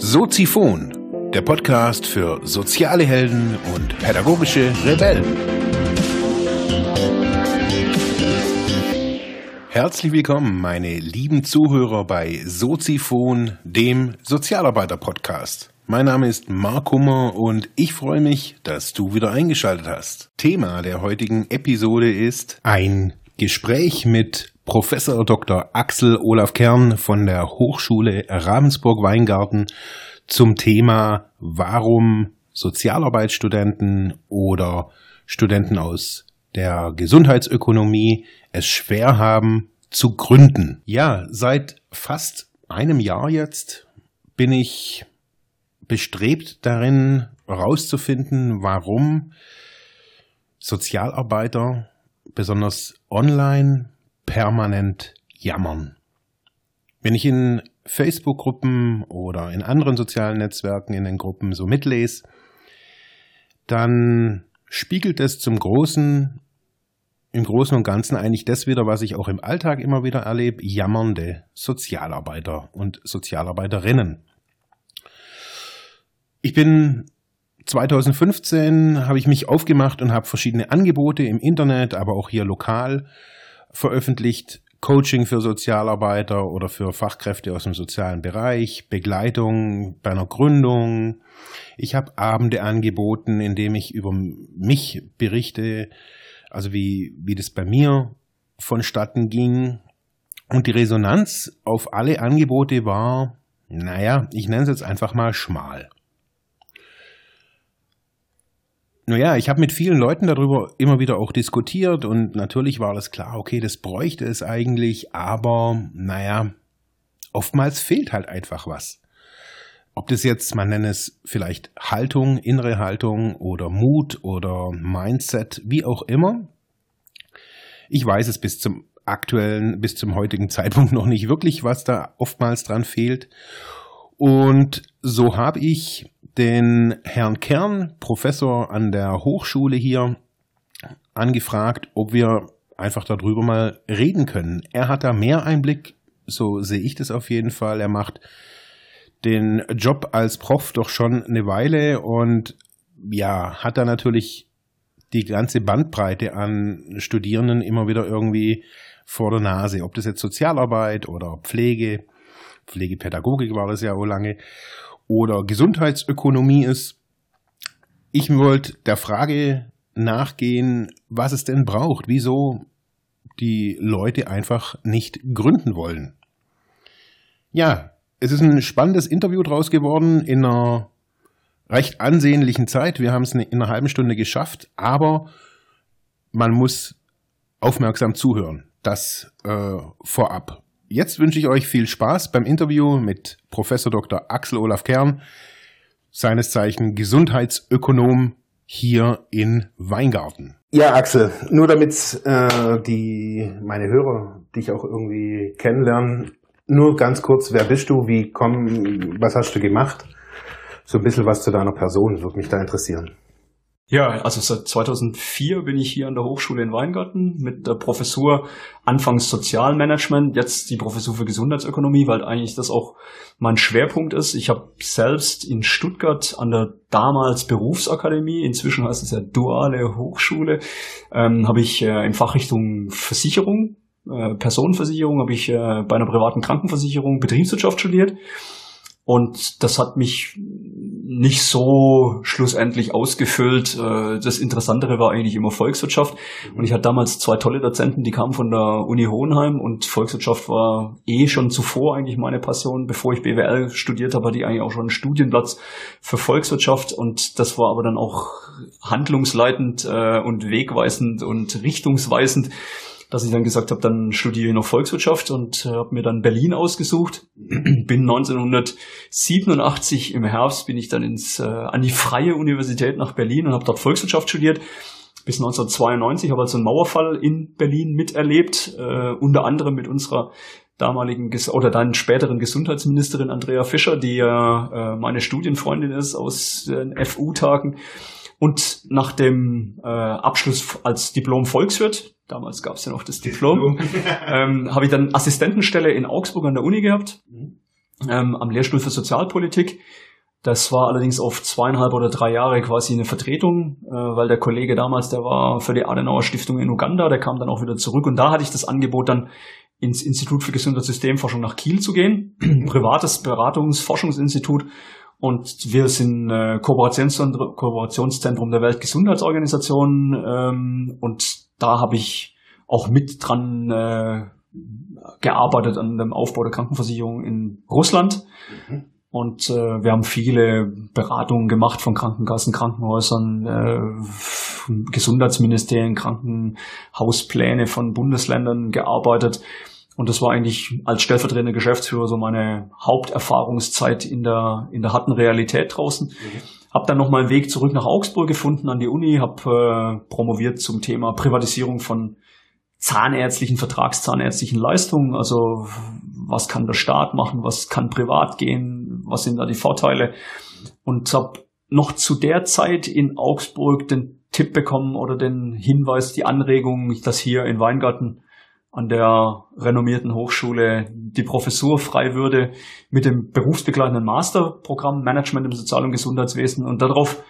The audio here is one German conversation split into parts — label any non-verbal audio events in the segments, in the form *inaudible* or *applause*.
Soziphon, der Podcast für soziale Helden und pädagogische Rebellen. Herzlich willkommen, meine lieben Zuhörer bei Soziphon, dem Sozialarbeiter-Podcast. Mein Name ist Mark Hummer und ich freue mich, dass du wieder eingeschaltet hast. Thema der heutigen Episode ist ein Gespräch mit Professor Dr. Axel Olaf Kern von der Hochschule Ravensburg-Weingarten zum Thema, warum Sozialarbeitsstudenten oder Studenten aus der Gesundheitsökonomie es schwer haben zu gründen. Ja, seit fast einem Jahr jetzt bin ich bestrebt darin herauszufinden, warum Sozialarbeiter besonders online permanent jammern. Wenn ich in Facebook-Gruppen oder in anderen sozialen Netzwerken in den Gruppen so mitlese, dann spiegelt es zum Großen, im Großen und Ganzen eigentlich das wieder, was ich auch im Alltag immer wieder erlebe, jammernde Sozialarbeiter und Sozialarbeiterinnen. Ich bin 2015 habe ich mich aufgemacht und habe verschiedene Angebote im Internet, aber auch hier lokal veröffentlicht. Coaching für Sozialarbeiter oder für Fachkräfte aus dem sozialen Bereich, Begleitung bei einer Gründung. Ich habe Abende angeboten, in dem ich über mich berichte, also wie, wie das bei mir vonstatten ging. Und die Resonanz auf alle Angebote war, naja, ich nenne es jetzt einfach mal schmal. Naja, ich habe mit vielen Leuten darüber immer wieder auch diskutiert und natürlich war das klar, okay, das bräuchte es eigentlich, aber naja, oftmals fehlt halt einfach was. Ob das jetzt, man nennt es vielleicht Haltung, innere Haltung oder Mut oder Mindset, wie auch immer. Ich weiß es bis zum aktuellen, bis zum heutigen Zeitpunkt *laughs* noch nicht wirklich, was da oftmals dran fehlt. Und so habe ich den Herrn Kern, Professor an der Hochschule hier, angefragt, ob wir einfach darüber mal reden können. Er hat da mehr Einblick, so sehe ich das auf jeden Fall. Er macht den Job als Prof doch schon eine Weile und ja, hat da natürlich die ganze Bandbreite an Studierenden immer wieder irgendwie vor der Nase, ob das jetzt Sozialarbeit oder Pflege, Pflegepädagogik war das ja auch lange oder Gesundheitsökonomie ist. Ich wollte der Frage nachgehen, was es denn braucht, wieso die Leute einfach nicht gründen wollen. Ja, es ist ein spannendes Interview draus geworden in einer recht ansehnlichen Zeit. Wir haben es in einer halben Stunde geschafft, aber man muss aufmerksam zuhören. Das äh, vorab. Jetzt wünsche ich euch viel Spaß beim Interview mit Professor Dr. Axel Olaf Kern, seines Zeichen Gesundheitsökonom hier in Weingarten. Ja, Axel, nur damit äh, die meine Hörer dich auch irgendwie kennenlernen, nur ganz kurz, wer bist du, wie komm, was hast du gemacht? So ein bisschen was zu deiner Person würde mich da interessieren. Ja, also seit 2004 bin ich hier an der Hochschule in Weingarten mit der Professur anfangs Sozialmanagement, jetzt die Professur für Gesundheitsökonomie, weil eigentlich das auch mein Schwerpunkt ist. Ich habe selbst in Stuttgart an der damals Berufsakademie, inzwischen heißt es ja duale Hochschule, ähm, habe ich äh, in Fachrichtung Versicherung, äh, Personenversicherung, habe ich äh, bei einer privaten Krankenversicherung Betriebswirtschaft studiert und das hat mich nicht so schlussendlich ausgefüllt. Äh, das Interessantere war eigentlich immer Volkswirtschaft. Und ich hatte damals zwei tolle Dozenten, die kamen von der Uni Hohenheim und Volkswirtschaft war eh schon zuvor eigentlich meine Passion. Bevor ich BWL studiert habe, hatte ich eigentlich auch schon einen Studienplatz für Volkswirtschaft und das war aber dann auch handlungsleitend äh, und wegweisend und richtungsweisend dass ich dann gesagt habe, dann studiere ich noch Volkswirtschaft und äh, habe mir dann Berlin ausgesucht. *clears throat* bin 1987 im Herbst bin ich dann ins äh, an die Freie Universität nach Berlin und habe dort Volkswirtschaft studiert bis 1992, habe also einen Mauerfall in Berlin miterlebt, äh, unter anderem mit unserer damaligen oder dann späteren Gesundheitsministerin Andrea Fischer, die ja äh, meine Studienfreundin ist aus den FU-Tagen. Und nach dem äh, Abschluss als Diplom-Volkswirt, damals gab es ja noch das Diplom, *laughs* ähm, habe ich dann Assistentenstelle in Augsburg an der Uni gehabt, mhm. ähm, am Lehrstuhl für Sozialpolitik. Das war allerdings auf zweieinhalb oder drei Jahre quasi eine Vertretung, äh, weil der Kollege damals, der war für die Adenauer Stiftung in Uganda, der kam dann auch wieder zurück und da hatte ich das Angebot dann ins Institut für Gesundheitssystemforschung nach Kiel zu gehen, *clears throat* privates Beratungsforschungsinstitut und wir sind äh, Kooperationszentrum, Kooperationszentrum der Weltgesundheitsorganisation ähm, und da habe ich auch mit dran äh, gearbeitet an dem Aufbau der Krankenversicherung in Russland. Mhm. Und äh, wir haben viele Beratungen gemacht von Krankenkassen, Krankenhäusern, äh, Gesundheitsministerien, Krankenhauspläne von Bundesländern gearbeitet. Und das war eigentlich als stellvertretender Geschäftsführer so meine Haupterfahrungszeit in der, in der harten Realität draußen. Mhm. Hab dann nochmal einen Weg zurück nach Augsburg gefunden an die Uni, habe äh, promoviert zum Thema Privatisierung von zahnärztlichen, vertragszahnärztlichen Leistungen. Also was kann der Staat machen, was kann privat gehen, was sind da die Vorteile. Und habe noch zu der Zeit in Augsburg den Tipp bekommen oder den Hinweis, die Anregung, dass hier in Weingarten an der renommierten Hochschule die Professur frei würde mit dem berufsbegleitenden Masterprogramm Management im Sozial- und Gesundheitswesen. Und darauf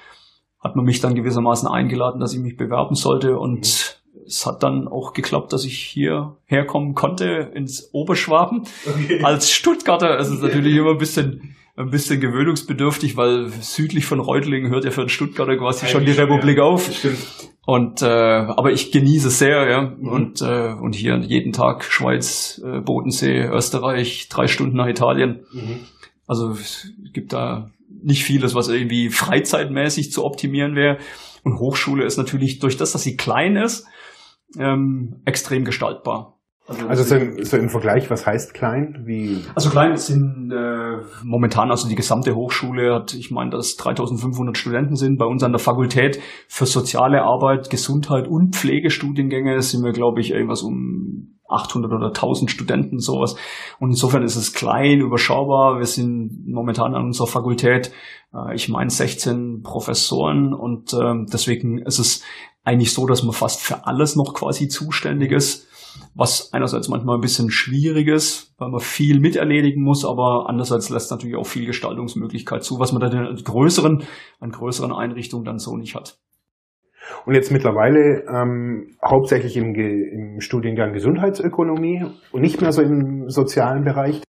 hat man mich dann gewissermaßen eingeladen, dass ich mich bewerben sollte. Und mhm. es hat dann auch geklappt, dass ich hier herkommen konnte ins Oberschwaben. Okay. Als Stuttgarter Es ist natürlich immer ein bisschen ein bisschen gewöhnungsbedürftig, weil südlich von Reutlingen hört ja für einen Stuttgarter quasi Eigentlich schon die Republik ja. auf. Stimmt. Und äh, aber ich genieße es sehr, ja. Mhm. Und äh, und hier jeden Tag Schweiz, äh, Bodensee, Österreich, drei Stunden nach Italien. Mhm. Also es gibt da nicht vieles, was irgendwie freizeitmäßig zu optimieren wäre. Und Hochschule ist natürlich durch das, dass sie klein ist, ähm, extrem gestaltbar. Also, also so, im, so, im, Vergleich, was heißt klein? Wie? Also klein sind äh, momentan, also die gesamte Hochschule hat, ich meine, dass 3500 Studenten sind. Bei uns an der Fakultät für soziale Arbeit, Gesundheit und Pflegestudiengänge sind wir, glaube ich, irgendwas um 800 oder 1000 Studenten, sowas. Und insofern ist es klein, überschaubar. Wir sind momentan an unserer Fakultät, äh, ich meine, 16 Professoren und äh, deswegen ist es eigentlich so, dass man fast für alles noch quasi zuständig ist was einerseits manchmal ein bisschen schwierig ist, weil man viel miterledigen muss, aber andererseits lässt natürlich auch viel Gestaltungsmöglichkeit zu, was man dann in größeren, an größeren Einrichtungen dann so nicht hat. Und jetzt mittlerweile ähm, hauptsächlich im, im Studiengang Gesundheitsökonomie und nicht mehr so im sozialen Bereich.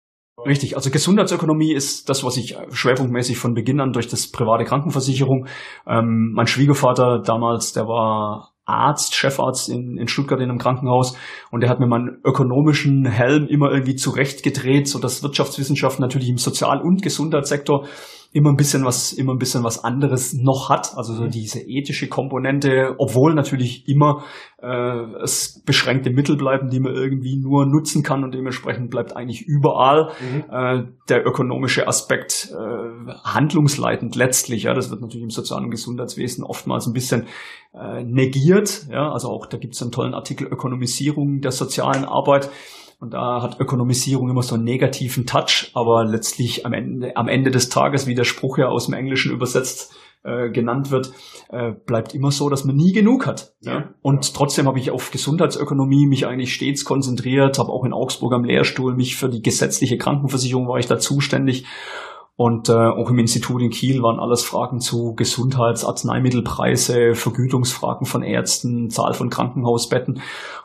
Richtig, also Gesundheitsökonomie ist das, was ich schwerpunktmäßig von Beginn an durch das private Krankenversicherung. Ähm, mein Schwiegervater damals, der war Arzt, Chefarzt in, in Stuttgart in einem Krankenhaus und der hat mir meinen ökonomischen Helm immer irgendwie zurechtgedreht, so dass Wirtschaftswissenschaften natürlich im Sozial- und Gesundheitssektor immer ein bisschen was, immer ein bisschen was anderes noch hat, also so mhm. diese ethische Komponente, obwohl natürlich immer äh, es beschränkte Mittel bleiben, die man irgendwie nur nutzen kann und dementsprechend bleibt eigentlich überall mhm. äh, der ökonomische Aspekt äh, handlungsleitend letztlich. Ja, das wird natürlich im sozialen und Gesundheitswesen oftmals ein bisschen äh, negiert. Ja, also auch da gibt es einen tollen Artikel Ökonomisierung der sozialen Arbeit und da hat Ökonomisierung immer so einen negativen Touch, aber letztlich am Ende, am Ende des Tages, wie der Spruch ja aus dem Englischen übersetzt äh, genannt wird, äh, bleibt immer so, dass man nie genug hat. Ja? Und trotzdem habe ich auf Gesundheitsökonomie mich eigentlich stets konzentriert, habe auch in Augsburg am Lehrstuhl mich für die gesetzliche Krankenversicherung war ich da zuständig und äh, auch im Institut in Kiel waren alles Fragen zu Gesundheitsarzneimittelpreise, Vergütungsfragen von Ärzten, Zahl von Krankenhausbetten.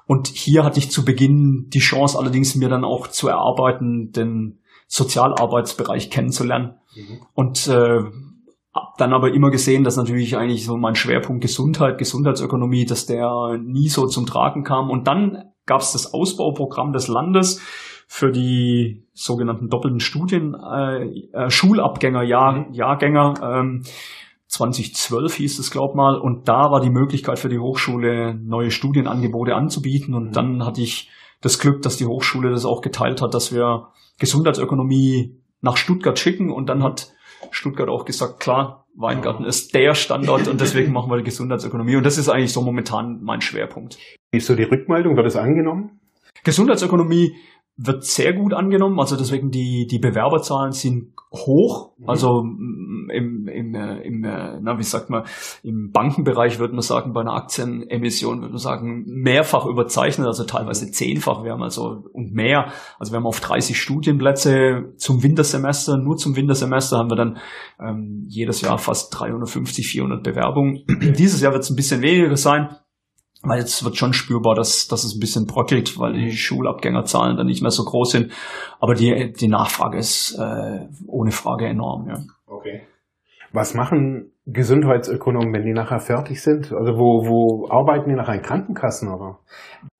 Und hier hatte ich zu Beginn die Chance allerdings mir dann auch zu erarbeiten, den Sozialarbeitsbereich kennenzulernen. Mhm. Und äh, dann aber immer gesehen, dass natürlich eigentlich so mein Schwerpunkt Gesundheit, Gesundheitsökonomie, dass der nie so zum Tragen kam. Und dann gab es das Ausbauprogramm des Landes für die sogenannten doppelten Studien, äh, äh, Schulabgänger, Jahr, mhm. Jahrgänger. Ähm, 2012 hieß es, glaub mal, und da war die Möglichkeit für die Hochschule, neue Studienangebote anzubieten. Und mhm. dann hatte ich das Glück, dass die Hochschule das auch geteilt hat, dass wir Gesundheitsökonomie nach Stuttgart schicken. Und dann hat Stuttgart auch gesagt, klar, Weingarten ist der Standort und deswegen *laughs* machen wir die Gesundheitsökonomie. Und das ist eigentlich so momentan mein Schwerpunkt. Wie ist so die Rückmeldung? Wird es angenommen? Gesundheitsökonomie wird sehr gut angenommen. Also deswegen die, die Bewerberzahlen sind hoch. Mhm. Also mm, im, im, äh, im äh, na, wie sagt man, im Bankenbereich würde man sagen, bei einer Aktienemission würde man sagen, mehrfach überzeichnet, also teilweise zehnfach. Wir haben also und mehr. Also wir haben auf 30 Studienplätze zum Wintersemester, nur zum Wintersemester haben wir dann ähm, jedes Jahr fast 350, 400 Bewerbungen. *clears throat* Dieses Jahr wird es ein bisschen weniger sein. Weil jetzt wird schon spürbar, dass, dass es ein bisschen bröckelt, weil die Schulabgängerzahlen dann nicht mehr so groß sind. Aber die, die Nachfrage ist äh, ohne Frage enorm. Ja. Okay. Was machen Gesundheitsökonomen, wenn die nachher fertig sind? Also wo, wo arbeiten die nachher in Krankenkassen oder?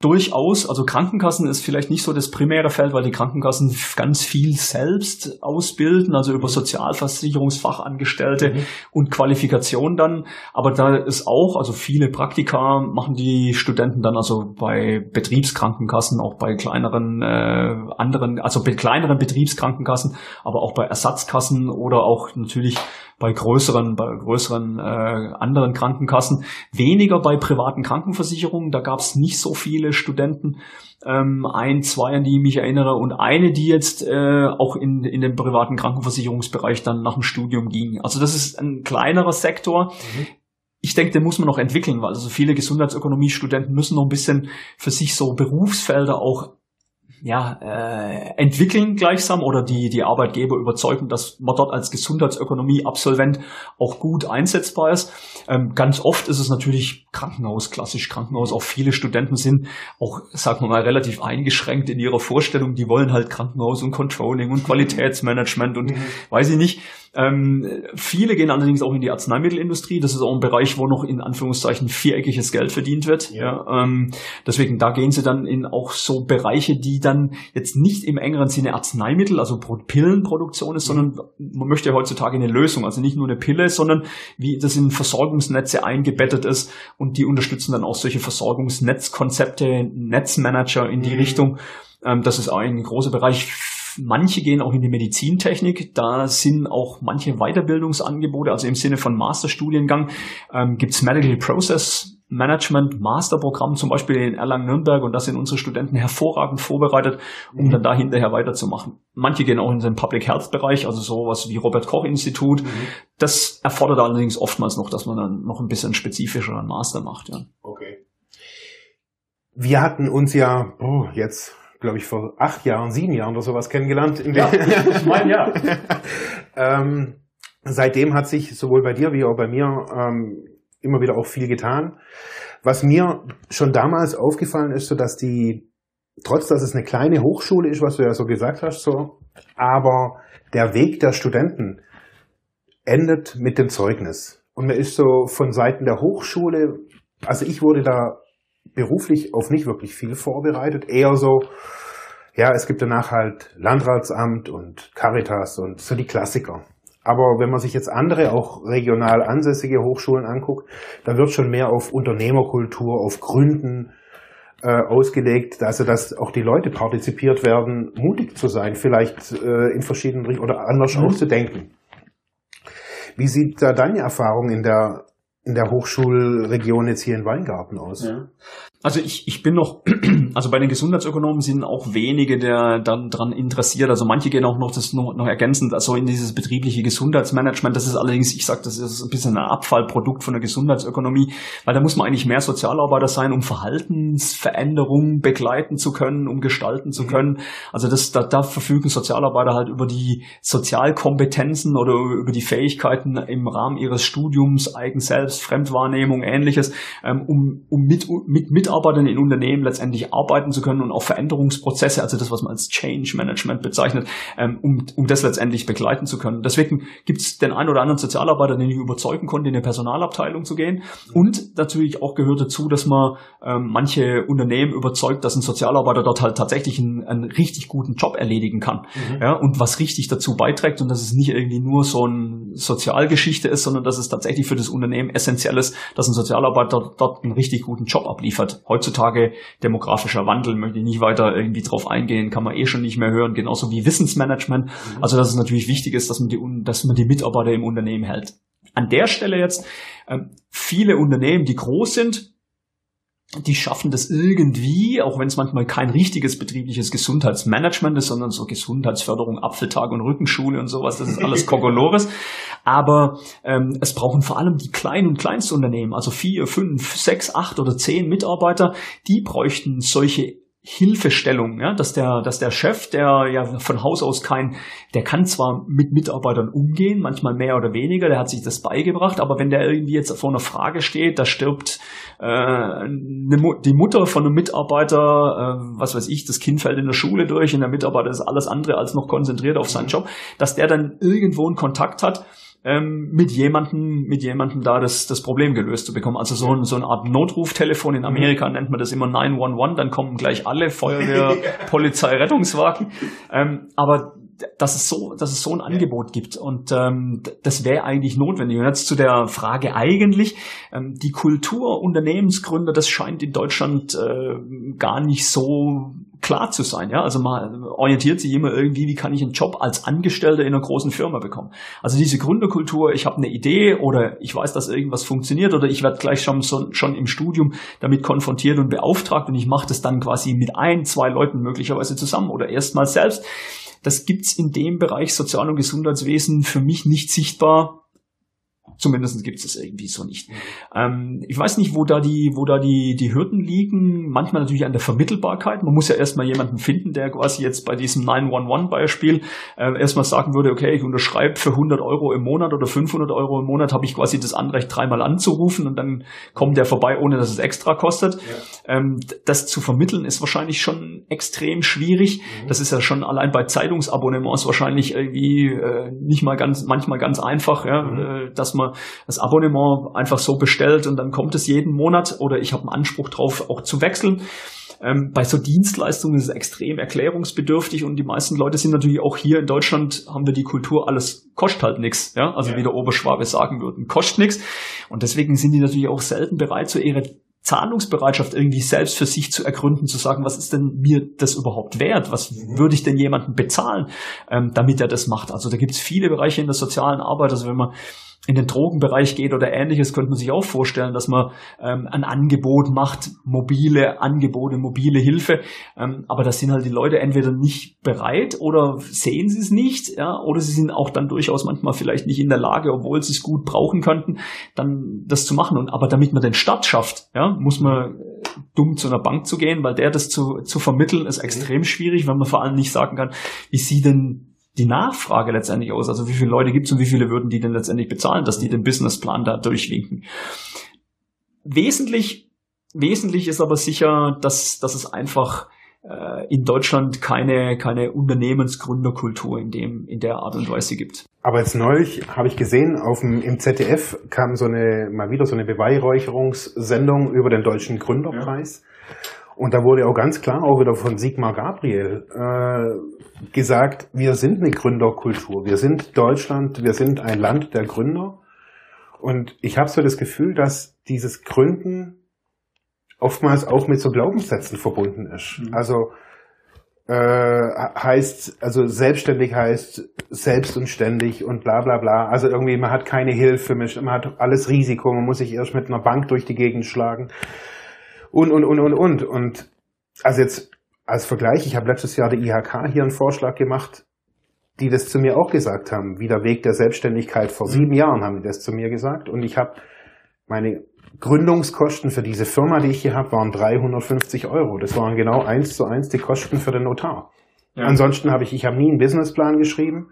Durchaus, also Krankenkassen ist vielleicht nicht so das primäre Feld, weil die Krankenkassen ganz viel selbst ausbilden, also über Sozialversicherungsfachangestellte mhm. und Qualifikation dann. Aber da ist auch, also viele Praktika machen die Studenten dann also bei Betriebskrankenkassen, auch bei kleineren äh, anderen, also bei kleineren Betriebskrankenkassen, aber auch bei Ersatzkassen oder auch natürlich bei größeren, bei größeren äh, anderen Krankenkassen, weniger bei privaten Krankenversicherungen. Da gab es nicht so viele Studenten, ähm, ein, zwei, an die ich mich erinnere, und eine, die jetzt äh, auch in, in den privaten Krankenversicherungsbereich dann nach dem Studium ging. Also das ist ein kleinerer Sektor. Mhm ich denke, den muss man noch entwickeln, weil also viele Gesundheitsökonomiestudenten müssen noch ein bisschen für sich so Berufsfelder auch ja, äh, entwickeln gleichsam oder die, die Arbeitgeber überzeugen, dass man dort als Gesundheitsökonomie-Absolvent auch gut einsetzbar ist. Ähm, ganz oft ist es natürlich Krankenhaus, klassisch Krankenhaus. Auch viele Studenten sind auch, sagen wir mal, relativ eingeschränkt in ihrer Vorstellung. Die wollen halt Krankenhaus und Controlling und Qualitätsmanagement und mhm. weiß ich nicht. Ähm, viele gehen allerdings auch in die Arzneimittelindustrie. Das ist auch ein Bereich, wo noch in Anführungszeichen viereckiges Geld verdient wird. Ja. ja ähm, deswegen, da gehen sie dann in auch so Bereiche, die dann jetzt nicht im engeren Sinne Arzneimittel, also Pillenproduktion ist, mhm. sondern man möchte ja heutzutage eine Lösung, also nicht nur eine Pille, sondern wie das in Versorgungsnetze eingebettet ist und die unterstützen dann auch solche Versorgungsnetzkonzepte, Netzmanager in die mhm. Richtung. Ähm, das ist ein großer Bereich Manche gehen auch in die Medizintechnik. Da sind auch manche Weiterbildungsangebote, also im Sinne von Masterstudiengang, ähm, gibt's Medical Process Management Masterprogramm zum Beispiel in Erlangen-Nürnberg und da sind unsere Studenten hervorragend vorbereitet, um mhm. dann da hinterher weiterzumachen. Manche gehen auch in den Public Health Bereich, also sowas wie Robert Koch Institut. Mhm. Das erfordert allerdings oftmals noch, dass man dann noch ein bisschen spezifischer einen Master macht. Ja. Okay. Wir hatten uns ja oh, jetzt glaube ich, vor acht Jahren, sieben Jahren oder sowas kennengelernt. ja, ich meine, ja. ähm, seitdem hat sich sowohl bei dir wie auch bei mir ähm, immer wieder auch viel getan. Was mir schon damals aufgefallen ist, so dass die, trotz dass es eine kleine Hochschule ist, was du ja so gesagt hast, so, aber der Weg der Studenten endet mit dem Zeugnis. Und mir ist so von Seiten der Hochschule, also ich wurde da beruflich auf nicht wirklich viel vorbereitet. Eher so, ja, es gibt danach halt Landratsamt und Caritas und so die Klassiker. Aber wenn man sich jetzt andere, auch regional ansässige Hochschulen anguckt, da wird schon mehr auf Unternehmerkultur, auf Gründen äh, ausgelegt, also dass auch die Leute partizipiert werden, mutig zu sein, vielleicht äh, in verschiedenen oder anders mhm. auszudenken. Wie sieht da deine Erfahrung in der in der Hochschulregion jetzt hier in Weingarten aus? Ja. Also ich, ich bin noch, *clears throat* also bei den Gesundheitsökonomen sind auch wenige der dann dran interessiert. Also manche gehen auch noch das noch, noch ergänzend, also in dieses betriebliche Gesundheitsmanagement. Das ist allerdings, ich sage, das ist ein bisschen ein Abfallprodukt von der Gesundheitsökonomie, weil da muss man eigentlich mehr Sozialarbeiter sein, um Verhaltensveränderungen begleiten zu können, um gestalten zu mhm. können. Also das, da, da verfügen Sozialarbeiter halt über die Sozialkompetenzen oder über die Fähigkeiten im Rahmen ihres Studiums, eigen selbst, Fremdwahrnehmung, ähnliches, ähm, um, um mit, mit, mit Mitarbeitern in Unternehmen letztendlich arbeiten zu können und auch Veränderungsprozesse, also das, was man als Change Management bezeichnet, ähm, um, um das letztendlich begleiten zu können. Deswegen gibt es den einen oder anderen Sozialarbeiter, den ich überzeugen konnte, in eine Personalabteilung zu gehen. Und natürlich auch gehört dazu, dass man ähm, manche Unternehmen überzeugt, dass ein Sozialarbeiter dort halt tatsächlich einen, einen richtig guten Job erledigen kann. Mhm. Ja, und was richtig dazu beiträgt und dass es nicht irgendwie nur so eine Sozialgeschichte ist, sondern dass es tatsächlich für das Unternehmen essentiell ist, dass ein Sozialarbeiter dort einen richtig guten Job abliefert heutzutage demografischer Wandel, möchte ich nicht weiter irgendwie drauf eingehen, kann man eh schon nicht mehr hören, genauso wie Wissensmanagement. Mhm. Also dass es natürlich wichtig ist, dass man die, dass man die Mitarbeiter im Unternehmen hält. An der Stelle jetzt, ähm, viele Unternehmen, die groß sind, die schaffen das irgendwie, auch wenn es manchmal kein richtiges betriebliches Gesundheitsmanagement ist, sondern so Gesundheitsförderung, Apfeltag und Rückenschule und sowas, das ist alles *laughs* Kokolores. Aber ähm, es brauchen vor allem die kleinen und Kleinstunternehmen, also vier, fünf, sechs, acht oder zehn Mitarbeiter, die bräuchten solche Hilfestellung, ja, dass der, dass der Chef, der ja von Haus aus kein, der kann zwar mit Mitarbeitern umgehen, manchmal mehr oder weniger, der hat sich das beigebracht, aber wenn der irgendwie jetzt vor einer Frage steht, da stirbt äh, eine, die Mutter von einem Mitarbeiter, äh, was weiß ich, das Kind fällt in der Schule durch und der Mitarbeiter ist alles andere als noch konzentriert auf seinen Job, dass der dann irgendwo einen Kontakt hat, ähm, mit jemandem, mit jemandem da das, das Problem gelöst zu bekommen. Also so, ein, so eine Art Notruftelefon in Amerika nennt man das immer 911, dann kommen gleich alle Feuerwehr, *laughs* Polizei, Rettungswagen. Ähm, aber dass es so, dass es so ein Angebot gibt und ähm, das wäre eigentlich notwendig. Und jetzt zu der Frage eigentlich, ähm, die Kultur Unternehmensgründer, das scheint in Deutschland äh, gar nicht so klar zu sein. Ja, also man orientiert sich immer irgendwie, wie kann ich einen Job als Angestellter in einer großen Firma bekommen. Also diese Gründerkultur, ich habe eine Idee oder ich weiß, dass irgendwas funktioniert oder ich werde gleich schon, schon im Studium damit konfrontiert und beauftragt und ich mache das dann quasi mit ein, zwei Leuten möglicherweise zusammen oder erstmal selbst das gibt's in dem Bereich Sozial- und Gesundheitswesen für mich nicht sichtbar Zumindest gibt es irgendwie so nicht. Ähm, ich weiß nicht, wo da die, wo da die, die Hürden liegen. Manchmal natürlich an der Vermittelbarkeit. Man muss ja erstmal jemanden finden, der quasi jetzt bei diesem 911-Beispiel äh, erstmal sagen würde, okay, ich unterschreibe für 100 Euro im Monat oder 500 Euro im Monat, habe ich quasi das Anrecht, dreimal anzurufen und dann kommt der vorbei, ohne dass es extra kostet. Ja. Ähm, das zu vermitteln ist wahrscheinlich schon extrem schwierig. Mhm. Das ist ja schon allein bei Zeitungsabonnements wahrscheinlich irgendwie äh, nicht mal ganz, manchmal ganz einfach, ja, mhm. äh, dass man das Abonnement einfach so bestellt und dann kommt es jeden Monat oder ich habe einen Anspruch drauf, auch zu wechseln. Ähm, bei so Dienstleistungen ist es extrem erklärungsbedürftig und die meisten Leute sind natürlich auch hier in Deutschland haben wir die Kultur, alles kostet halt nichts, ja, also ja. wie der Oberschwabe sagen würden, kostet nichts und deswegen sind die natürlich auch selten bereit, so ihre Zahlungsbereitschaft irgendwie selbst für sich zu ergründen, zu sagen, was ist denn mir das überhaupt wert? Was mhm. würde ich denn jemandem bezahlen, ähm, damit er das macht? Also da gibt es viele Bereiche in der sozialen Arbeit. Also wenn man in den Drogenbereich geht oder ähnliches, könnte man sich auch vorstellen, dass man ähm, ein Angebot macht, mobile Angebote, mobile Hilfe. Ähm, aber da sind halt die Leute entweder nicht bereit oder sehen sie es nicht, ja, oder sie sind auch dann durchaus manchmal vielleicht nicht in der Lage, obwohl sie es gut brauchen könnten, dann das zu machen. Und aber damit man den Start schafft, ja, muss man dumm zu einer Bank zu gehen, weil der das zu, zu vermitteln ist extrem schwierig, wenn man vor allem nicht sagen kann, wie sie denn die Nachfrage letztendlich aus. Also wie viele Leute gibt es und wie viele würden die denn letztendlich bezahlen, dass die den Businessplan da durchwinken. Wesentlich, wesentlich ist aber sicher, dass, dass es einfach äh, in Deutschland keine, keine Unternehmensgründerkultur in, dem, in der Art und Weise gibt. Aber jetzt neulich habe ich gesehen, auf dem, im ZDF kam so eine, mal wieder so eine Beweihräucherungssendung über den Deutschen Gründerpreis. Ja. Und da wurde auch ganz klar, auch wieder von Sigmar Gabriel, äh, gesagt, wir sind eine Gründerkultur. Wir sind Deutschland, wir sind ein Land der Gründer. Und ich habe so das Gefühl, dass dieses Gründen oftmals auch mit so Glaubenssätzen verbunden ist. Mhm. Also äh, heißt, also selbstständig heißt selbst und ständig und bla bla bla. Also irgendwie, man hat keine Hilfe, man hat alles Risiko, man muss sich erst mit einer Bank durch die Gegend schlagen und, und, und, und, und. Und also jetzt als Vergleich, ich habe letztes Jahr der IHK hier einen Vorschlag gemacht, die das zu mir auch gesagt haben, wie der Weg der Selbstständigkeit. Vor sieben Jahren haben die das zu mir gesagt. Und ich habe meine Gründungskosten für diese Firma, die ich hier habe, waren 350 Euro. Das waren genau eins zu eins die Kosten für den Notar. Ja. Ansonsten habe ich, ich habe nie einen Businessplan geschrieben,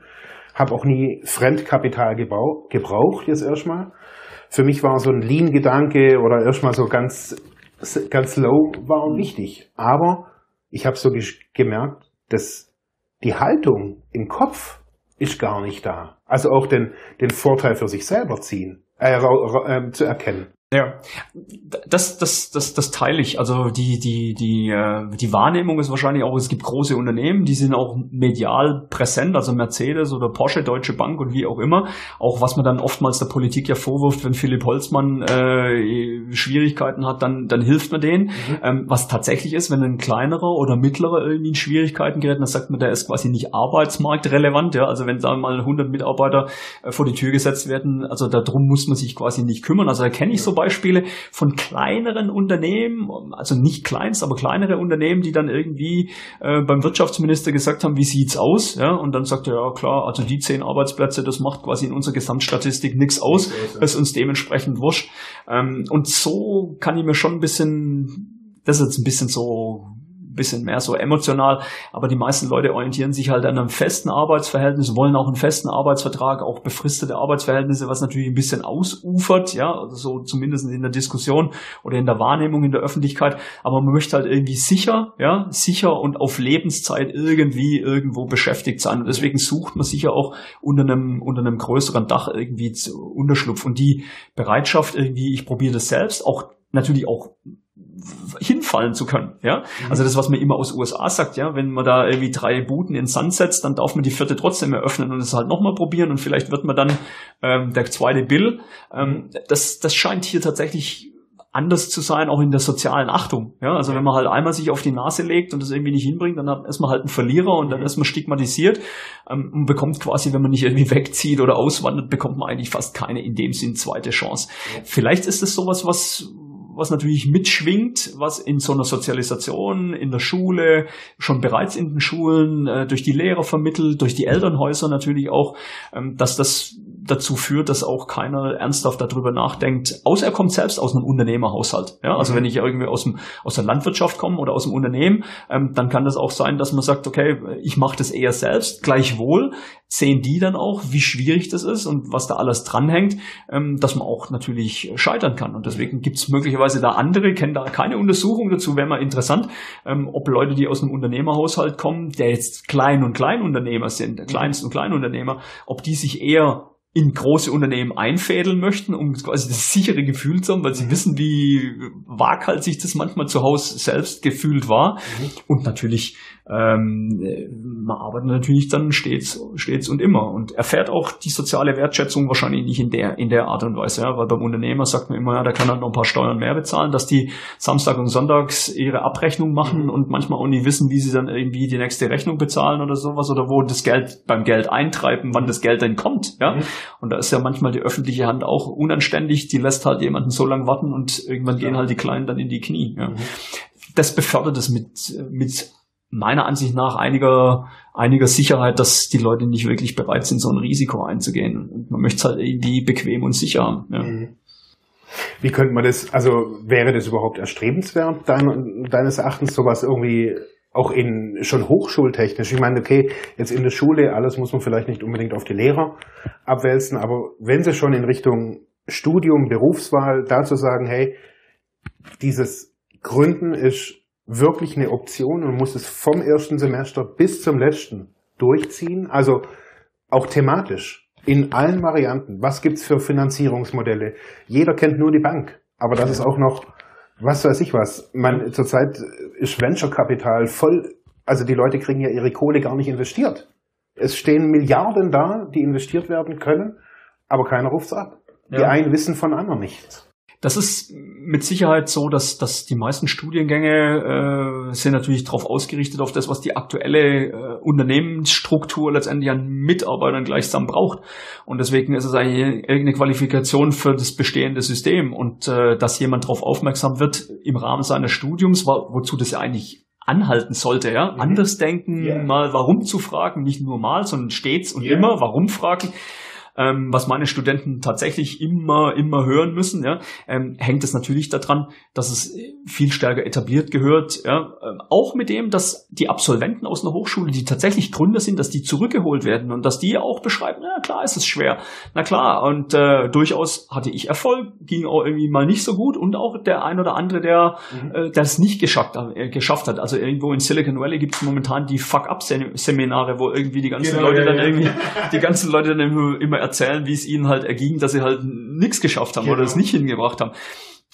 habe auch nie Fremdkapital gebraucht jetzt erstmal. Für mich war so ein Lean-Gedanke oder erstmal so ganz ganz low war und wichtig. Aber ich habe so gemerkt, dass die Haltung im Kopf ist gar nicht da. Also auch den, den Vorteil für sich selber ziehen, äh, äh, zu erkennen. Ja, das, das, das, das teile ich. Also die, die, die, äh, die Wahrnehmung ist wahrscheinlich auch, es gibt große Unternehmen, die sind auch medial präsent, also Mercedes oder Porsche, Deutsche Bank und wie auch immer. Auch was man dann oftmals der Politik ja vorwirft, wenn Philipp Holzmann äh, Schwierigkeiten hat, dann, dann hilft man denen. Mhm. Ähm, was tatsächlich ist, wenn ein kleinerer oder mittlerer irgendwie in Schwierigkeiten gerät, dann sagt man, der ist quasi nicht arbeitsmarktrelevant. Ja? Also wenn da mal 100 Mitarbeiter äh, vor die Tür gesetzt werden, also darum muss man sich quasi nicht kümmern. Also da kenne ich so Beispiele von kleineren Unternehmen, also nicht kleinst, aber kleinere Unternehmen, die dann irgendwie äh, beim Wirtschaftsminister gesagt haben, wie sieht's aus? Ja, und dann sagt er, ja klar, also die zehn Arbeitsplätze, das macht quasi in unserer Gesamtstatistik nichts aus, ist uns dementsprechend wurscht. Ähm, und so kann ich mir schon ein bisschen, das ist jetzt ein bisschen so bisschen mehr so emotional, aber die meisten Leute orientieren sich halt an einem festen Arbeitsverhältnis, wollen auch einen festen Arbeitsvertrag, auch befristete Arbeitsverhältnisse, was natürlich ein bisschen ausufert, ja, also so zumindest in der Diskussion oder in der Wahrnehmung in der Öffentlichkeit, aber man möchte halt irgendwie sicher, ja, sicher und auf Lebenszeit irgendwie irgendwo beschäftigt sein. Und deswegen sucht man sicher auch unter einem, unter einem größeren Dach irgendwie Unterschlupf. Und die Bereitschaft irgendwie, ich probiere das selbst, auch natürlich auch hinfallen zu können. Ja, mhm. also das, was man immer aus USA sagt, ja, wenn man da irgendwie drei Buden in Sand setzt, dann darf man die vierte trotzdem eröffnen und es halt nochmal probieren und vielleicht wird man dann ähm, der zweite Bill. Ähm, das, das scheint hier tatsächlich anders zu sein, auch in der sozialen Achtung. Ja, also wenn man halt einmal sich auf die Nase legt und das irgendwie nicht hinbringt, dann ist man halt ein Verlierer und dann mhm. ist man stigmatisiert ähm, und bekommt quasi, wenn man nicht irgendwie wegzieht oder auswandert, bekommt man eigentlich fast keine in dem Sinn zweite Chance. Vielleicht ist es sowas, was was natürlich mitschwingt, was in so einer Sozialisation in der Schule, schon bereits in den Schulen, äh, durch die Lehrer vermittelt, durch die Elternhäuser natürlich auch, ähm, dass das dazu führt, dass auch keiner ernsthaft darüber nachdenkt, außer er kommt selbst aus einem Unternehmerhaushalt. Ja, also mhm. wenn ich irgendwie aus dem aus der Landwirtschaft komme oder aus dem Unternehmen, ähm, dann kann das auch sein, dass man sagt, okay, ich mache das eher selbst. Gleichwohl sehen die dann auch, wie schwierig das ist und was da alles dranhängt, ähm, dass man auch natürlich scheitern kann. Und deswegen gibt es möglicherweise da andere, kennen da keine Untersuchung dazu, wäre mal interessant, ähm, ob Leute, die aus einem Unternehmerhaushalt kommen, der jetzt Klein- und Kleinunternehmer sind, der Kleinst- und Kleinunternehmer, ob die sich eher in große Unternehmen einfädeln möchten, um quasi das sichere Gefühl zu haben, weil sie mhm. wissen, wie waghalsig das manchmal zu Hause selbst gefühlt war. Mhm. Und natürlich ähm, man arbeitet natürlich dann stets, stets und immer und erfährt auch die soziale Wertschätzung wahrscheinlich nicht in der, in der Art und Weise, ja, weil beim Unternehmer sagt man immer, ja, der kann halt noch ein paar Steuern mehr bezahlen, dass die Samstag und Sonntags ihre Abrechnung machen mhm. und manchmal auch nicht wissen, wie sie dann irgendwie die nächste Rechnung bezahlen oder sowas oder wo das Geld beim Geld eintreiben, wann das Geld denn kommt, ja. Mhm. Und da ist ja manchmal die öffentliche Hand auch unanständig, die lässt halt jemanden so lange warten und irgendwann ja. gehen halt die Kleinen dann in die Knie, ja. Mhm. Das befördert es mit, mit meiner Ansicht nach einiger, einiger Sicherheit, dass die Leute nicht wirklich bereit sind, so ein Risiko einzugehen. Und man möchte es halt irgendwie bequem und sicher. Ja. Mhm. Wie könnte man das, also wäre das überhaupt erstrebenswert, dein, deines Erachtens, sowas irgendwie auch in schon hochschultechnisch. Ich meine, okay, jetzt in der Schule, alles muss man vielleicht nicht unbedingt auf die Lehrer abwälzen, aber wenn sie schon in Richtung Studium, Berufswahl dazu sagen, hey, dieses Gründen ist wirklich eine Option und muss es vom ersten Semester bis zum letzten durchziehen. Also auch thematisch in allen Varianten. Was gibt's für Finanzierungsmodelle? Jeder kennt nur die Bank, aber das ist auch noch, was weiß ich was. Man, zurzeit ist Venture-Kapital voll, also die Leute kriegen ja ihre Kohle gar nicht investiert. Es stehen Milliarden da, die investiert werden können, aber keiner ruft's ab. Ja. Die einen wissen von anderen nichts. Das ist mit Sicherheit so, dass, dass die meisten Studiengänge äh, sind natürlich darauf ausgerichtet, auf das, was die aktuelle äh, Unternehmensstruktur letztendlich an Mitarbeitern gleichsam braucht. Und deswegen ist es eigentlich irgendeine Qualifikation für das bestehende System. Und äh, dass jemand darauf aufmerksam wird im Rahmen seines Studiums, wo, wozu das ja eigentlich anhalten sollte, ja, mhm. anders denken, yeah. mal warum zu fragen, nicht nur mal, sondern stets und yeah. immer warum fragen ähm, was meine Studenten tatsächlich immer, immer hören müssen, ja, ähm, hängt es natürlich daran, dass es viel stärker etabliert gehört, ja, ähm, auch mit dem, dass die Absolventen aus einer Hochschule, die tatsächlich Gründer sind, dass die zurückgeholt werden und dass die auch beschreiben, na klar ist es schwer, na klar, und äh, durchaus hatte ich Erfolg, ging auch irgendwie mal nicht so gut und auch der ein oder andere, der mhm. äh, es nicht geschafft, äh, geschafft hat. Also irgendwo in Silicon Valley gibt es momentan die Fuck-Up-Seminare, wo irgendwie die ganzen genau, Leute ja, dann ja. irgendwie, die ganzen Leute dann immer erzählen, wie es ihnen halt erging, dass sie halt nichts geschafft haben genau. oder es nicht hingebracht haben.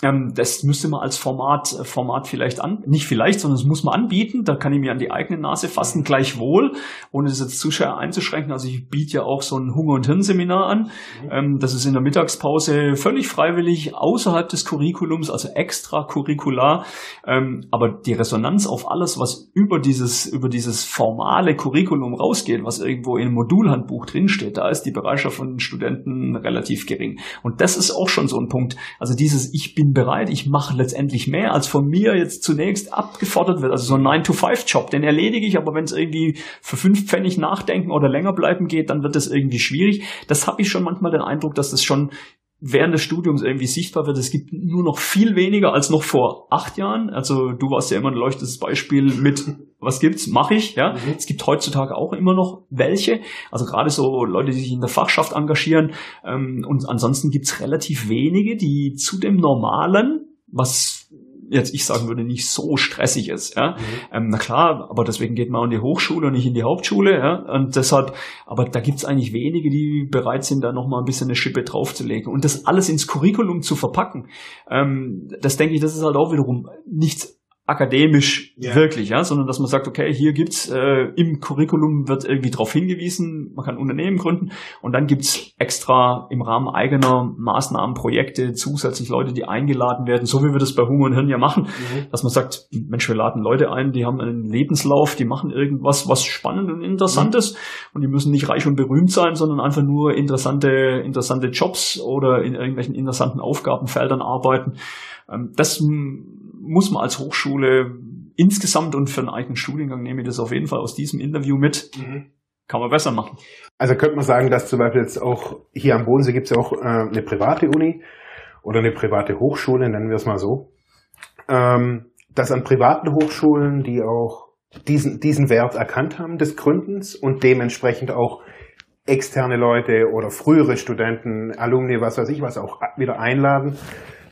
Ähm, das müsste man als Format, äh, Format vielleicht an, nicht vielleicht, sondern es muss man anbieten. Da kann ich mir an die eigene Nase fassen, gleichwohl, ohne das jetzt zu sehr einzuschränken. Also ich biete ja auch so ein Hunger- und Hirnseminar an. Mhm. Ähm, das ist in der Mittagspause völlig freiwillig, außerhalb des Curriculums, also extracurricular. Ähm, aber die Resonanz auf alles, was über dieses, über dieses formale Curriculum rausgeht, was irgendwo in einem Modulhandbuch drinsteht, da ist die Bereitschaft von Studenten relativ gering. Und das ist auch schon so ein Punkt. Also dieses Ich bin bin bereit, ich mache letztendlich mehr, als von mir jetzt zunächst abgefordert wird. Also so ein 9-to-5-Job, den erledige ich, aber wenn es irgendwie für fünf Pfennig nachdenken oder länger bleiben geht, dann wird das irgendwie schwierig. Das habe ich schon manchmal den Eindruck, dass das schon während des Studiums irgendwie sichtbar wird. Es gibt nur noch viel weniger als noch vor acht Jahren. Also du warst ja immer ein leuchtendes Beispiel mit, was gibt's, mache ich. Ja, mhm. es gibt heutzutage auch immer noch welche. Also gerade so Leute, die sich in der Fachschaft engagieren. Ähm, und ansonsten gibt's relativ wenige, die zu dem normalen, was jetzt ich sagen würde, nicht so stressig ist. Ja? Mhm. Ähm, na klar, aber deswegen geht man an die Hochschule und nicht in die Hauptschule. Ja? Und deshalb, aber da gibt's eigentlich wenige, die bereit sind, da nochmal ein bisschen eine Schippe draufzulegen. Und das alles ins Curriculum zu verpacken, ähm, das denke ich, das ist halt auch wiederum nichts akademisch yeah. wirklich, ja, sondern dass man sagt, okay, hier gibt's äh, im Curriculum wird irgendwie darauf hingewiesen, man kann Unternehmen gründen und dann gibt's extra im Rahmen eigener Maßnahmen, Projekte, zusätzlich Leute, die eingeladen werden, so wie wir das bei Hunger und Hirn ja machen, mhm. dass man sagt, Mensch, wir laden Leute ein, die haben einen Lebenslauf, die machen irgendwas, was spannend und interessant mhm. ist und die müssen nicht reich und berühmt sein, sondern einfach nur interessante, interessante Jobs oder in irgendwelchen interessanten Aufgabenfeldern arbeiten. Ähm, das muss man als Hochschule insgesamt und für einen eigenen Studiengang nehme ich das auf jeden Fall aus diesem Interview mit. Mhm. Kann man besser machen. Also könnte man sagen, dass zum Beispiel jetzt auch hier am Bodensee gibt es ja auch äh, eine private Uni oder eine private Hochschule, nennen wir es mal so, ähm, dass an privaten Hochschulen, die auch diesen, diesen Wert erkannt haben des Gründens und dementsprechend auch externe Leute oder frühere Studenten, Alumni, was weiß ich was, auch wieder einladen,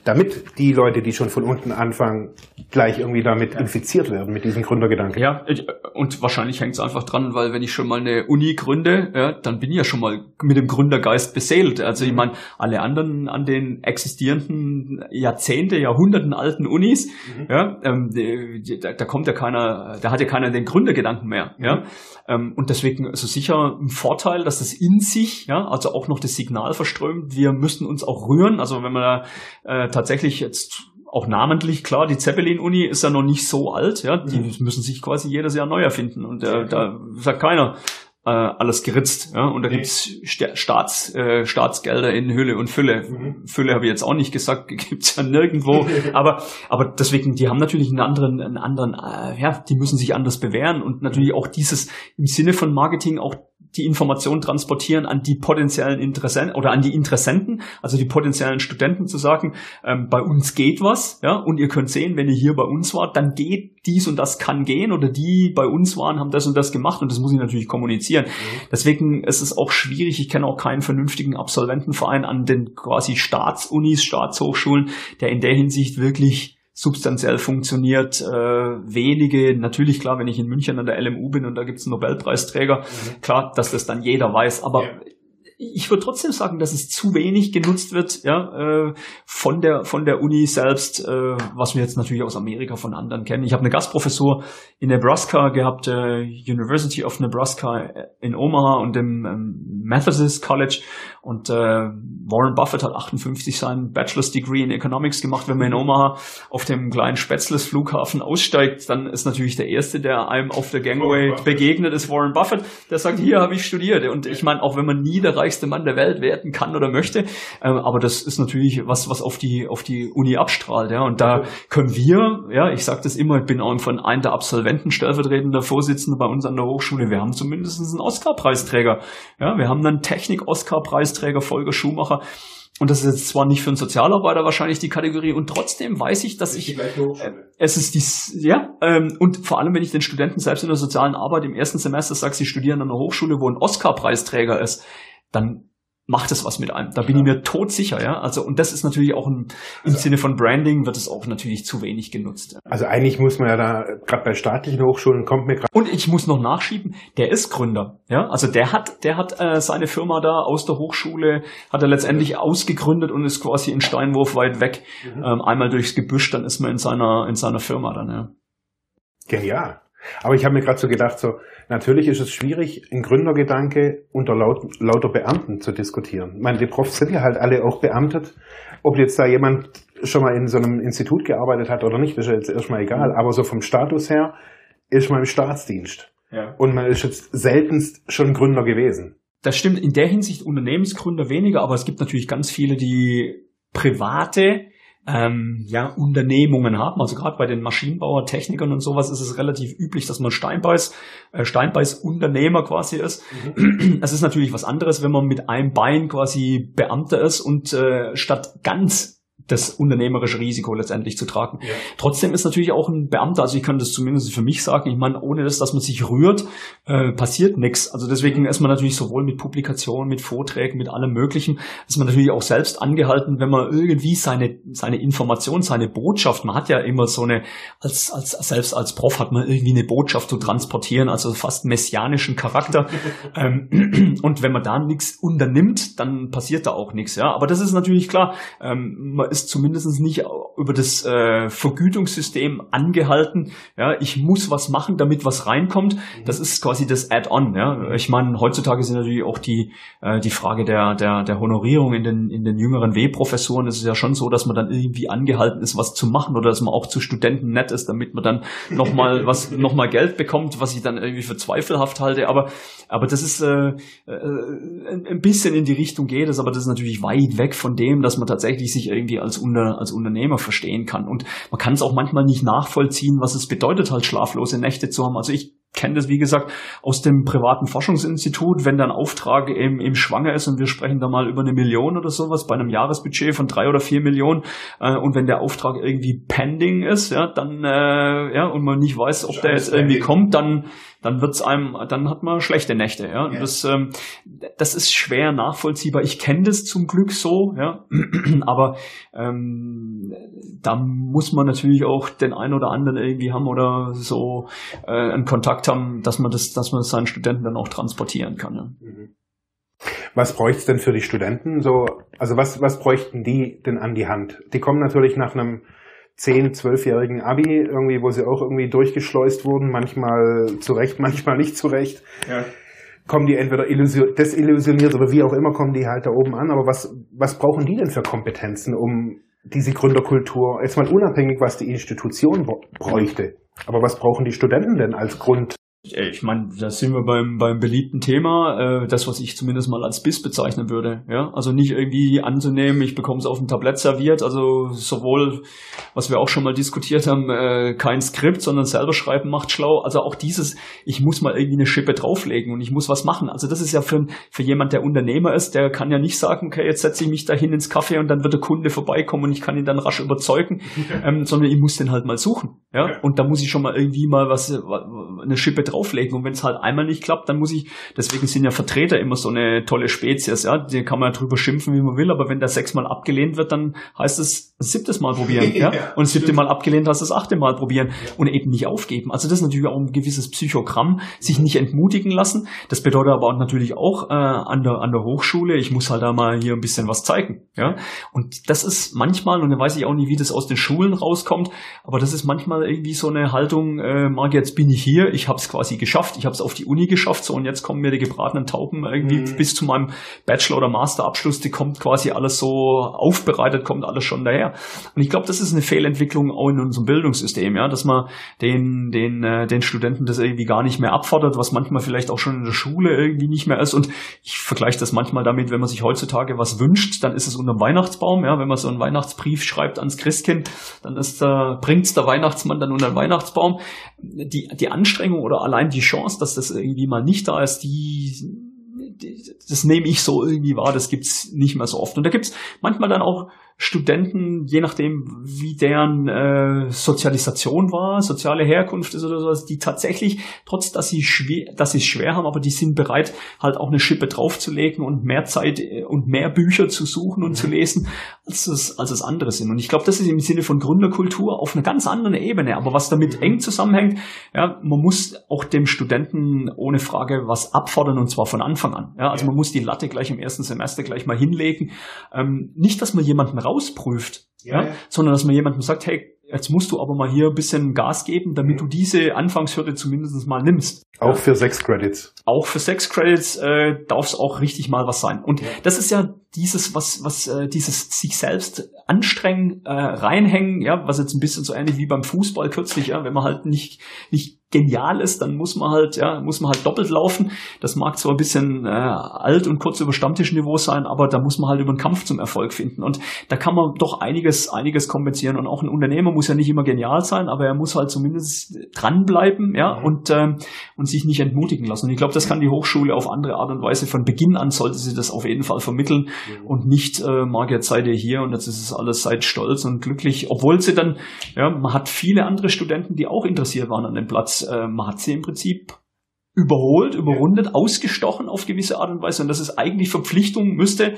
damit die Leute, die schon von unten anfangen, gleich irgendwie damit infiziert werden, mit diesem Gründergedanken. Ja, ich, und wahrscheinlich hängt es einfach dran, weil wenn ich schon mal eine Uni gründe, ja, dann bin ich ja schon mal mit dem Gründergeist beseelt. Also ich meine, alle anderen an den existierenden Jahrzehnte, Jahrhunderten alten Unis, mhm. ja, ähm, da, da, kommt ja keiner, da hat ja keiner den Gründergedanken mehr. Mhm. Ja, ähm, und deswegen also sicher ein Vorteil, dass das in sich, ja, also auch noch das Signal verströmt. Wir müssen uns auch rühren. Also wenn man da äh, tatsächlich jetzt auch namentlich, klar, die Zeppelin-Uni ist ja noch nicht so alt, ja, die mhm. müssen sich quasi jedes Jahr neu erfinden und äh, da sagt keiner, äh, alles geritzt. Ja? Und da nee. gibt's Staats, äh, Staatsgelder in Hülle und Fülle. Mhm. Fülle habe ich jetzt auch nicht gesagt, *laughs* gibt's ja nirgendwo. aber, aber deswegen, die haben natürlich einen anderen, einen anderen, äh, ja, die müssen sich anders bewähren und natürlich auch dieses im Sinne von Marketing auch die Information transportieren an die potenziellen Interessenten oder an die Interessenten, also die potenziellen Studenten zu sagen, ähm, bei uns geht was, ja, und ihr könnt sehen, wenn ihr hier bei uns wart, dann geht dies und das kann gehen oder die bei uns waren, haben das und das gemacht und das muss ich natürlich kommunizieren. Mhm. Deswegen ist es auch schwierig, ich kenne auch keinen vernünftigen Absolventenverein an den quasi Staatsunis, Staatshochschulen, der in der Hinsicht wirklich substanziell funktioniert. Äh, wenige, natürlich klar, wenn ich in München an der LMU bin und da gibt's einen Nobelpreisträger, mhm. klar, dass das dann jeder weiß, aber ja ich würde trotzdem sagen, dass es zu wenig genutzt wird, ja, äh, von der von der Uni selbst, äh, was wir jetzt natürlich aus Amerika von anderen kennen. Ich habe eine Gastprofessur in Nebraska gehabt, äh, University of Nebraska in Omaha und im ähm, Methodist College und äh, Warren Buffett hat 58 sein Bachelor's Degree in Economics gemacht. Wenn man in Omaha auf dem kleinen Spätzles Flughafen aussteigt, dann ist natürlich der erste, der einem auf der Gangway begegnet, ist Warren Buffett. Der sagt, hier habe ich studiert. Und ich meine, auch wenn man nie der reichste Mann der Welt werden kann oder möchte. Ähm, aber das ist natürlich was, was auf die, auf die Uni abstrahlt. Ja. Und da können wir, ja, ich sage das immer, ich bin auch von einem der Absolventen stellvertretender Vorsitzender bei uns an der Hochschule. Wir haben zumindest einen Oscar-Preisträger. Ja, wir haben einen Technik-Oscar-Preisträger, Volker Schumacher. Und das ist jetzt zwar nicht für einen Sozialarbeiter wahrscheinlich die Kategorie, und trotzdem weiß ich, dass ich, äh, es ist dies, ja, ähm, und vor allem, wenn ich den Studenten selbst in der sozialen Arbeit im ersten Semester sage, sie studieren an einer Hochschule, wo ein Oscar-Preisträger ist, dann macht es was mit einem. Da bin ich mir todsicher, ja. Also, und das ist natürlich auch ein, im Sinne von Branding wird es auch natürlich zu wenig genutzt. Also eigentlich muss man ja da, gerade bei staatlichen Hochschulen kommt mir gerade. Und ich muss noch nachschieben, der ist Gründer, ja. Also der hat, der hat äh, seine Firma da aus der Hochschule, hat er letztendlich ausgegründet und ist quasi in Steinwurf weit weg, mhm. ähm, einmal durchs Gebüsch, dann ist man in seiner, in seiner Firma dann, ja. Genial. Aber ich habe mir gerade so gedacht, so natürlich ist es schwierig, ein Gründergedanke unter laut, lauter Beamten zu diskutieren. Ich meine, die Profs sind ja halt alle auch beamtet. Ob jetzt da jemand schon mal in so einem Institut gearbeitet hat oder nicht, ist ja jetzt erstmal egal. Aber so vom Status her ist man im Staatsdienst. Ja. Und man ist jetzt seltenst schon Gründer gewesen. Das stimmt in der Hinsicht Unternehmensgründer weniger, aber es gibt natürlich ganz viele, die private ähm, ja, Unternehmungen haben. Also gerade bei den Maschinenbauer, Technikern und sowas ist es relativ üblich, dass man Steinbeiß, äh, Steinbeiß-Unternehmer quasi ist. Mhm. Es ist natürlich was anderes, wenn man mit einem Bein quasi Beamter ist und äh, statt ganz das unternehmerische Risiko letztendlich zu tragen. Ja. Trotzdem ist natürlich auch ein Beamter, also ich kann das zumindest für mich sagen, ich meine, ohne das, dass man sich rührt, äh, passiert nichts. Also deswegen ist man natürlich sowohl mit Publikationen, mit Vorträgen, mit allem Möglichen, ist man natürlich auch selbst angehalten, wenn man irgendwie seine, seine Information, seine Botschaft, man hat ja immer so eine, als, als, selbst als Prof hat man irgendwie eine Botschaft zu transportieren, also fast messianischen Charakter. *laughs* ähm, und wenn man da nichts unternimmt, dann passiert da auch nichts. Ja, aber das ist natürlich klar. Ähm, ist zumindest nicht über das äh, Vergütungssystem angehalten. Ja, ich muss was machen, damit was reinkommt. Mhm. Das ist quasi das Add-on. Ja, ich meine, heutzutage sind natürlich auch die äh, die Frage der der der Honorierung in den in den jüngeren W-Professuren. Es ist ja schon so, dass man dann irgendwie angehalten ist, was zu machen oder dass man auch zu Studenten nett ist, damit man dann noch mal *laughs* was noch mal Geld bekommt, was ich dann irgendwie für zweifelhaft halte. Aber aber das ist äh, äh, ein bisschen in die Richtung geht es, aber das ist natürlich weit weg von dem, dass man tatsächlich sich irgendwie als, Unter, als Unternehmer verstehen kann. Und man kann es auch manchmal nicht nachvollziehen, was es bedeutet, halt schlaflose Nächte zu haben. Also ich kenne das, wie gesagt, aus dem privaten Forschungsinstitut, wenn dann Auftrag im, im Schwanger ist und wir sprechen da mal über eine Million oder sowas bei einem Jahresbudget von drei oder vier Millionen äh, und wenn der Auftrag irgendwie pending ist, ja, dann äh, ja und man nicht weiß, ob der jetzt irgendwie kommt, dann dann wird's einem, dann hat man schlechte Nächte, ja. ja. Das, ähm, das ist schwer nachvollziehbar. Ich kenne das zum Glück so, ja, *clears throat* aber ähm, da muss man natürlich auch den einen oder anderen irgendwie haben oder so äh, einen Kontakt haben, dass man das, dass man das seinen Studenten dann auch transportieren kann. Ja. Mhm. Was bräuchte es denn für die Studenten? So, also was, was bräuchten die denn an die Hand? Die kommen natürlich nach einem 10-, 12-jährigen Abi, irgendwie, wo sie auch irgendwie durchgeschleust wurden, manchmal zurecht, *laughs* manchmal nicht zurecht. Ja. Kommen die entweder desillusioniert oder wie auch immer, kommen die halt da oben an. Aber was, was brauchen die denn für Kompetenzen, um diese Gründerkultur, jetzt mal unabhängig, was die Institution bräuchte, aber was brauchen die Studenten denn als Grund, ich meine, da sind wir beim, beim beliebten Thema, äh, das, was ich zumindest mal als Biss bezeichnen würde. Ja? Also nicht irgendwie anzunehmen, ich bekomme es auf dem Tablett serviert, also sowohl, was wir auch schon mal diskutiert haben, äh, kein Skript, sondern selber schreiben macht schlau. Also auch dieses, ich muss mal irgendwie eine Schippe drauflegen und ich muss was machen. Also das ist ja für, für jemand, der Unternehmer ist, der kann ja nicht sagen, okay, jetzt setze ich mich dahin ins Café und dann wird der Kunde vorbeikommen und ich kann ihn dann rasch überzeugen, *laughs* ähm, sondern ich muss den halt mal suchen. Ja? Und da muss ich schon mal irgendwie mal was, eine Schippe drauflegen drauflegen. Und wenn es halt einmal nicht klappt, dann muss ich, deswegen sind ja Vertreter immer so eine tolle Spezies, ja, die kann man ja drüber schimpfen, wie man will, aber wenn der sechsmal abgelehnt wird, dann heißt es siebtes Mal probieren, *laughs* ja, und siebte Mal abgelehnt heißt es achte Mal probieren und eben nicht aufgeben. Also das ist natürlich auch ein gewisses Psychogramm, sich nicht entmutigen lassen. Das bedeutet aber auch natürlich auch äh, an der an der Hochschule, ich muss halt da mal hier ein bisschen was zeigen, ja. Und das ist manchmal, und dann weiß ich auch nicht, wie das aus den Schulen rauskommt, aber das ist manchmal irgendwie so eine Haltung, äh, Marc, jetzt bin ich hier, ich habe es quasi quasi geschafft. Ich habe es auf die Uni geschafft, so und jetzt kommen mir die gebratenen Tauben irgendwie mhm. bis zu meinem Bachelor- oder Masterabschluss, die kommt quasi alles so aufbereitet, kommt alles schon daher. Und ich glaube, das ist eine Fehlentwicklung auch in unserem Bildungssystem, ja, dass man den, den, äh, den Studenten das irgendwie gar nicht mehr abfordert, was manchmal vielleicht auch schon in der Schule irgendwie nicht mehr ist. Und ich vergleiche das manchmal damit, wenn man sich heutzutage was wünscht, dann ist es unter dem Weihnachtsbaum, ja, wenn man so einen Weihnachtsbrief schreibt ans Christkind, dann ist da, bringt's der Weihnachtsmann dann unter den Weihnachtsbaum. Die, die Anstrengung oder allein die Chance, dass das irgendwie mal nicht da ist, die, die das nehme ich so irgendwie wahr, das gibt's nicht mehr so oft. Und da gibt's manchmal dann auch Studenten, je nachdem, wie deren äh, Sozialisation war, soziale Herkunft ist oder sowas, die tatsächlich, trotz dass sie schwer, dass sie es schwer haben, aber die sind bereit, halt auch eine Schippe draufzulegen und mehr Zeit äh, und mehr Bücher zu suchen und mhm. zu lesen, als es, als es andere sind. Und ich glaube, das ist im Sinne von Gründerkultur auf einer ganz anderen Ebene. Aber was damit mhm. eng zusammenhängt, ja, man muss auch dem Studenten ohne Frage was abfordern und zwar von Anfang an. Ja, also man muss die Latte gleich im ersten Semester gleich mal hinlegen. Ähm, nicht, dass man jemanden rausprüft, ja, ja, sondern dass man jemandem sagt, hey, jetzt musst du aber mal hier ein bisschen Gas geben, damit du diese Anfangshürde zumindest mal nimmst. Auch für sechs Credits. Auch für sechs Credits äh, darf es auch richtig mal was sein. Und ja. das ist ja dieses, was, was äh, dieses sich selbst anstrengen, äh, reinhängen, ja, was jetzt ein bisschen so ähnlich wie beim Fußball kürzlich, ja, wenn man halt nicht, nicht genial ist, dann muss man halt, ja, muss man halt doppelt laufen. Das mag zwar ein bisschen äh, alt und kurz über Stammtischniveau sein, aber da muss man halt über den Kampf zum Erfolg finden. Und da kann man doch einiges, einiges kompensieren. Und auch ein Unternehmer muss ja nicht immer genial sein, aber er muss halt zumindest dranbleiben, ja, mhm. und, ähm, und sich nicht entmutigen lassen. Und ich glaube, das kann die Hochschule auf andere Art und Weise von Beginn an sollte sie das auf jeden Fall vermitteln mhm. und nicht äh, mag jetzt seid ihr hier und jetzt ist es alles seid stolz und glücklich, obwohl sie dann, ja, man hat viele andere Studenten, die auch interessiert waren an dem Platz äh, man hat sie im Prinzip überholt, überrundet, ausgestochen auf gewisse Art und Weise. Und das ist eigentlich Verpflichtung müsste.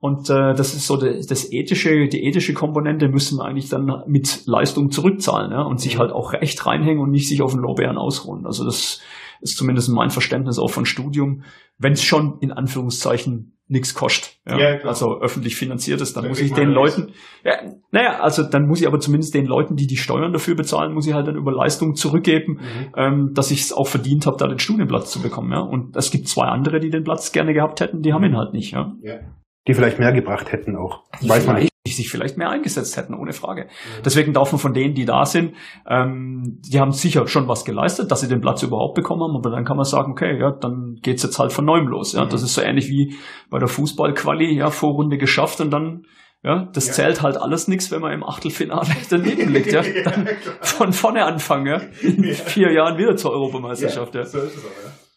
Und äh, das ist so das, das ethische, die ethische Komponente müssen eigentlich dann mit Leistung zurückzahlen ja, und sich mhm. halt auch recht reinhängen und nicht sich auf den Lorbeeren ausruhen. Also das ist zumindest mein Verständnis auch von Studium, wenn es schon in Anführungszeichen nichts kostet. Ja? ja also öffentlich finanziert ist, dann ja, muss ich den Leuten, ja, naja, also dann muss ich aber zumindest den Leuten, die die Steuern dafür bezahlen, muss ich halt dann über Leistung zurückgeben, mhm. ähm, dass ich es auch verdient habe, da den Studienplatz zu bekommen. Ja? Und es gibt zwei andere, die den Platz gerne gehabt hätten, die haben ihn halt nicht. Ja? ja. Die vielleicht mehr gebracht hätten auch. Die Weiß man nicht die sich vielleicht mehr eingesetzt hätten, ohne Frage. Mhm. Deswegen darf man von denen, die da sind, ähm, die haben sicher schon was geleistet, dass sie den Platz überhaupt bekommen haben, aber dann kann man sagen, okay, ja, dann geht's jetzt halt von neuem los. Ja, mhm. das ist so ähnlich wie bei der Fußballquali, ja, Vorrunde geschafft und dann ja, das ja. zählt halt alles nichts, wenn man im Achtelfinale *laughs* daneben liegt, ja. *laughs* Dann ja, von vorne anfangen, ja. In ja. vier Jahren wieder zur Europameisterschaft, ja. So ist es auch, ja.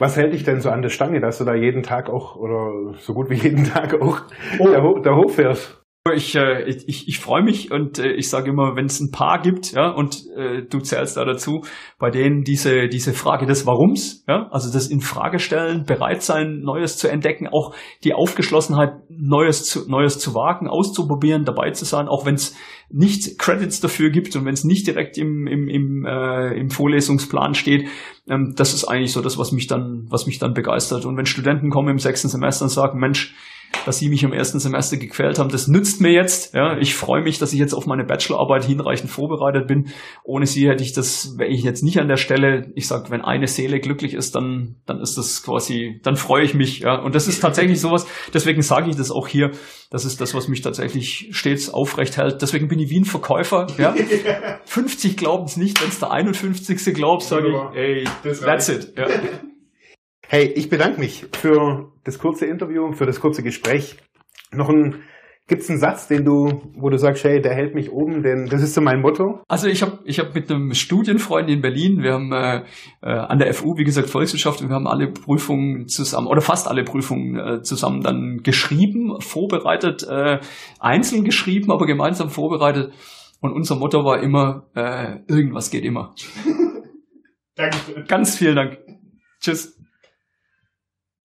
Was hält dich denn so an der Stange, dass du da jeden Tag auch oder so gut wie jeden Tag auch oh. da, da hochfährst? Ich, äh, ich, ich freue mich und äh, ich sage immer, wenn es ein paar gibt, ja, und äh, du zählst da dazu, bei denen diese, diese Frage des Warums, ja, also das in Frage stellen, bereit sein, Neues zu entdecken, auch die Aufgeschlossenheit, Neues zu, Neues zu wagen, auszuprobieren, dabei zu sein, auch wenn es nicht Credits dafür gibt und wenn es nicht direkt im, im, im, äh, im Vorlesungsplan steht, ähm, das ist eigentlich so das, was mich dann, was mich dann begeistert. Und wenn Studenten kommen im sechsten Semester und sagen, Mensch, dass sie mich im ersten Semester gequält haben. Das nützt mir jetzt. Ja, ich freue mich, dass ich jetzt auf meine Bachelorarbeit hinreichend vorbereitet bin. Ohne sie hätte ich das, wäre ich jetzt nicht an der Stelle. Ich sag, wenn eine Seele glücklich ist, dann, dann ist das quasi, dann freue ich mich. Ja, und das ist tatsächlich sowas. Deswegen sage ich das auch hier. Das ist das, was mich tatsächlich stets aufrecht hält. Deswegen bin ich wie ein Verkäufer. Ja, 50 glauben es nicht. Wenn es der 51. glaubt, sage ich, ey, that's it. Ja. Hey, ich bedanke mich für das kurze Interview, für das kurze Gespräch. Noch ein Gibt es einen Satz, den du, wo du sagst, hey, der hält mich oben, denn das ist so mein Motto? Also ich habe ich hab mit einem Studienfreund in Berlin, wir haben äh, äh, an der FU, wie gesagt, Volkswirtschaft, wir haben alle Prüfungen zusammen, oder fast alle Prüfungen äh, zusammen dann geschrieben, vorbereitet, äh, einzeln geschrieben, aber gemeinsam vorbereitet. Und unser Motto war immer, äh, irgendwas geht immer. *laughs* Danke. Ganz vielen Dank. Tschüss.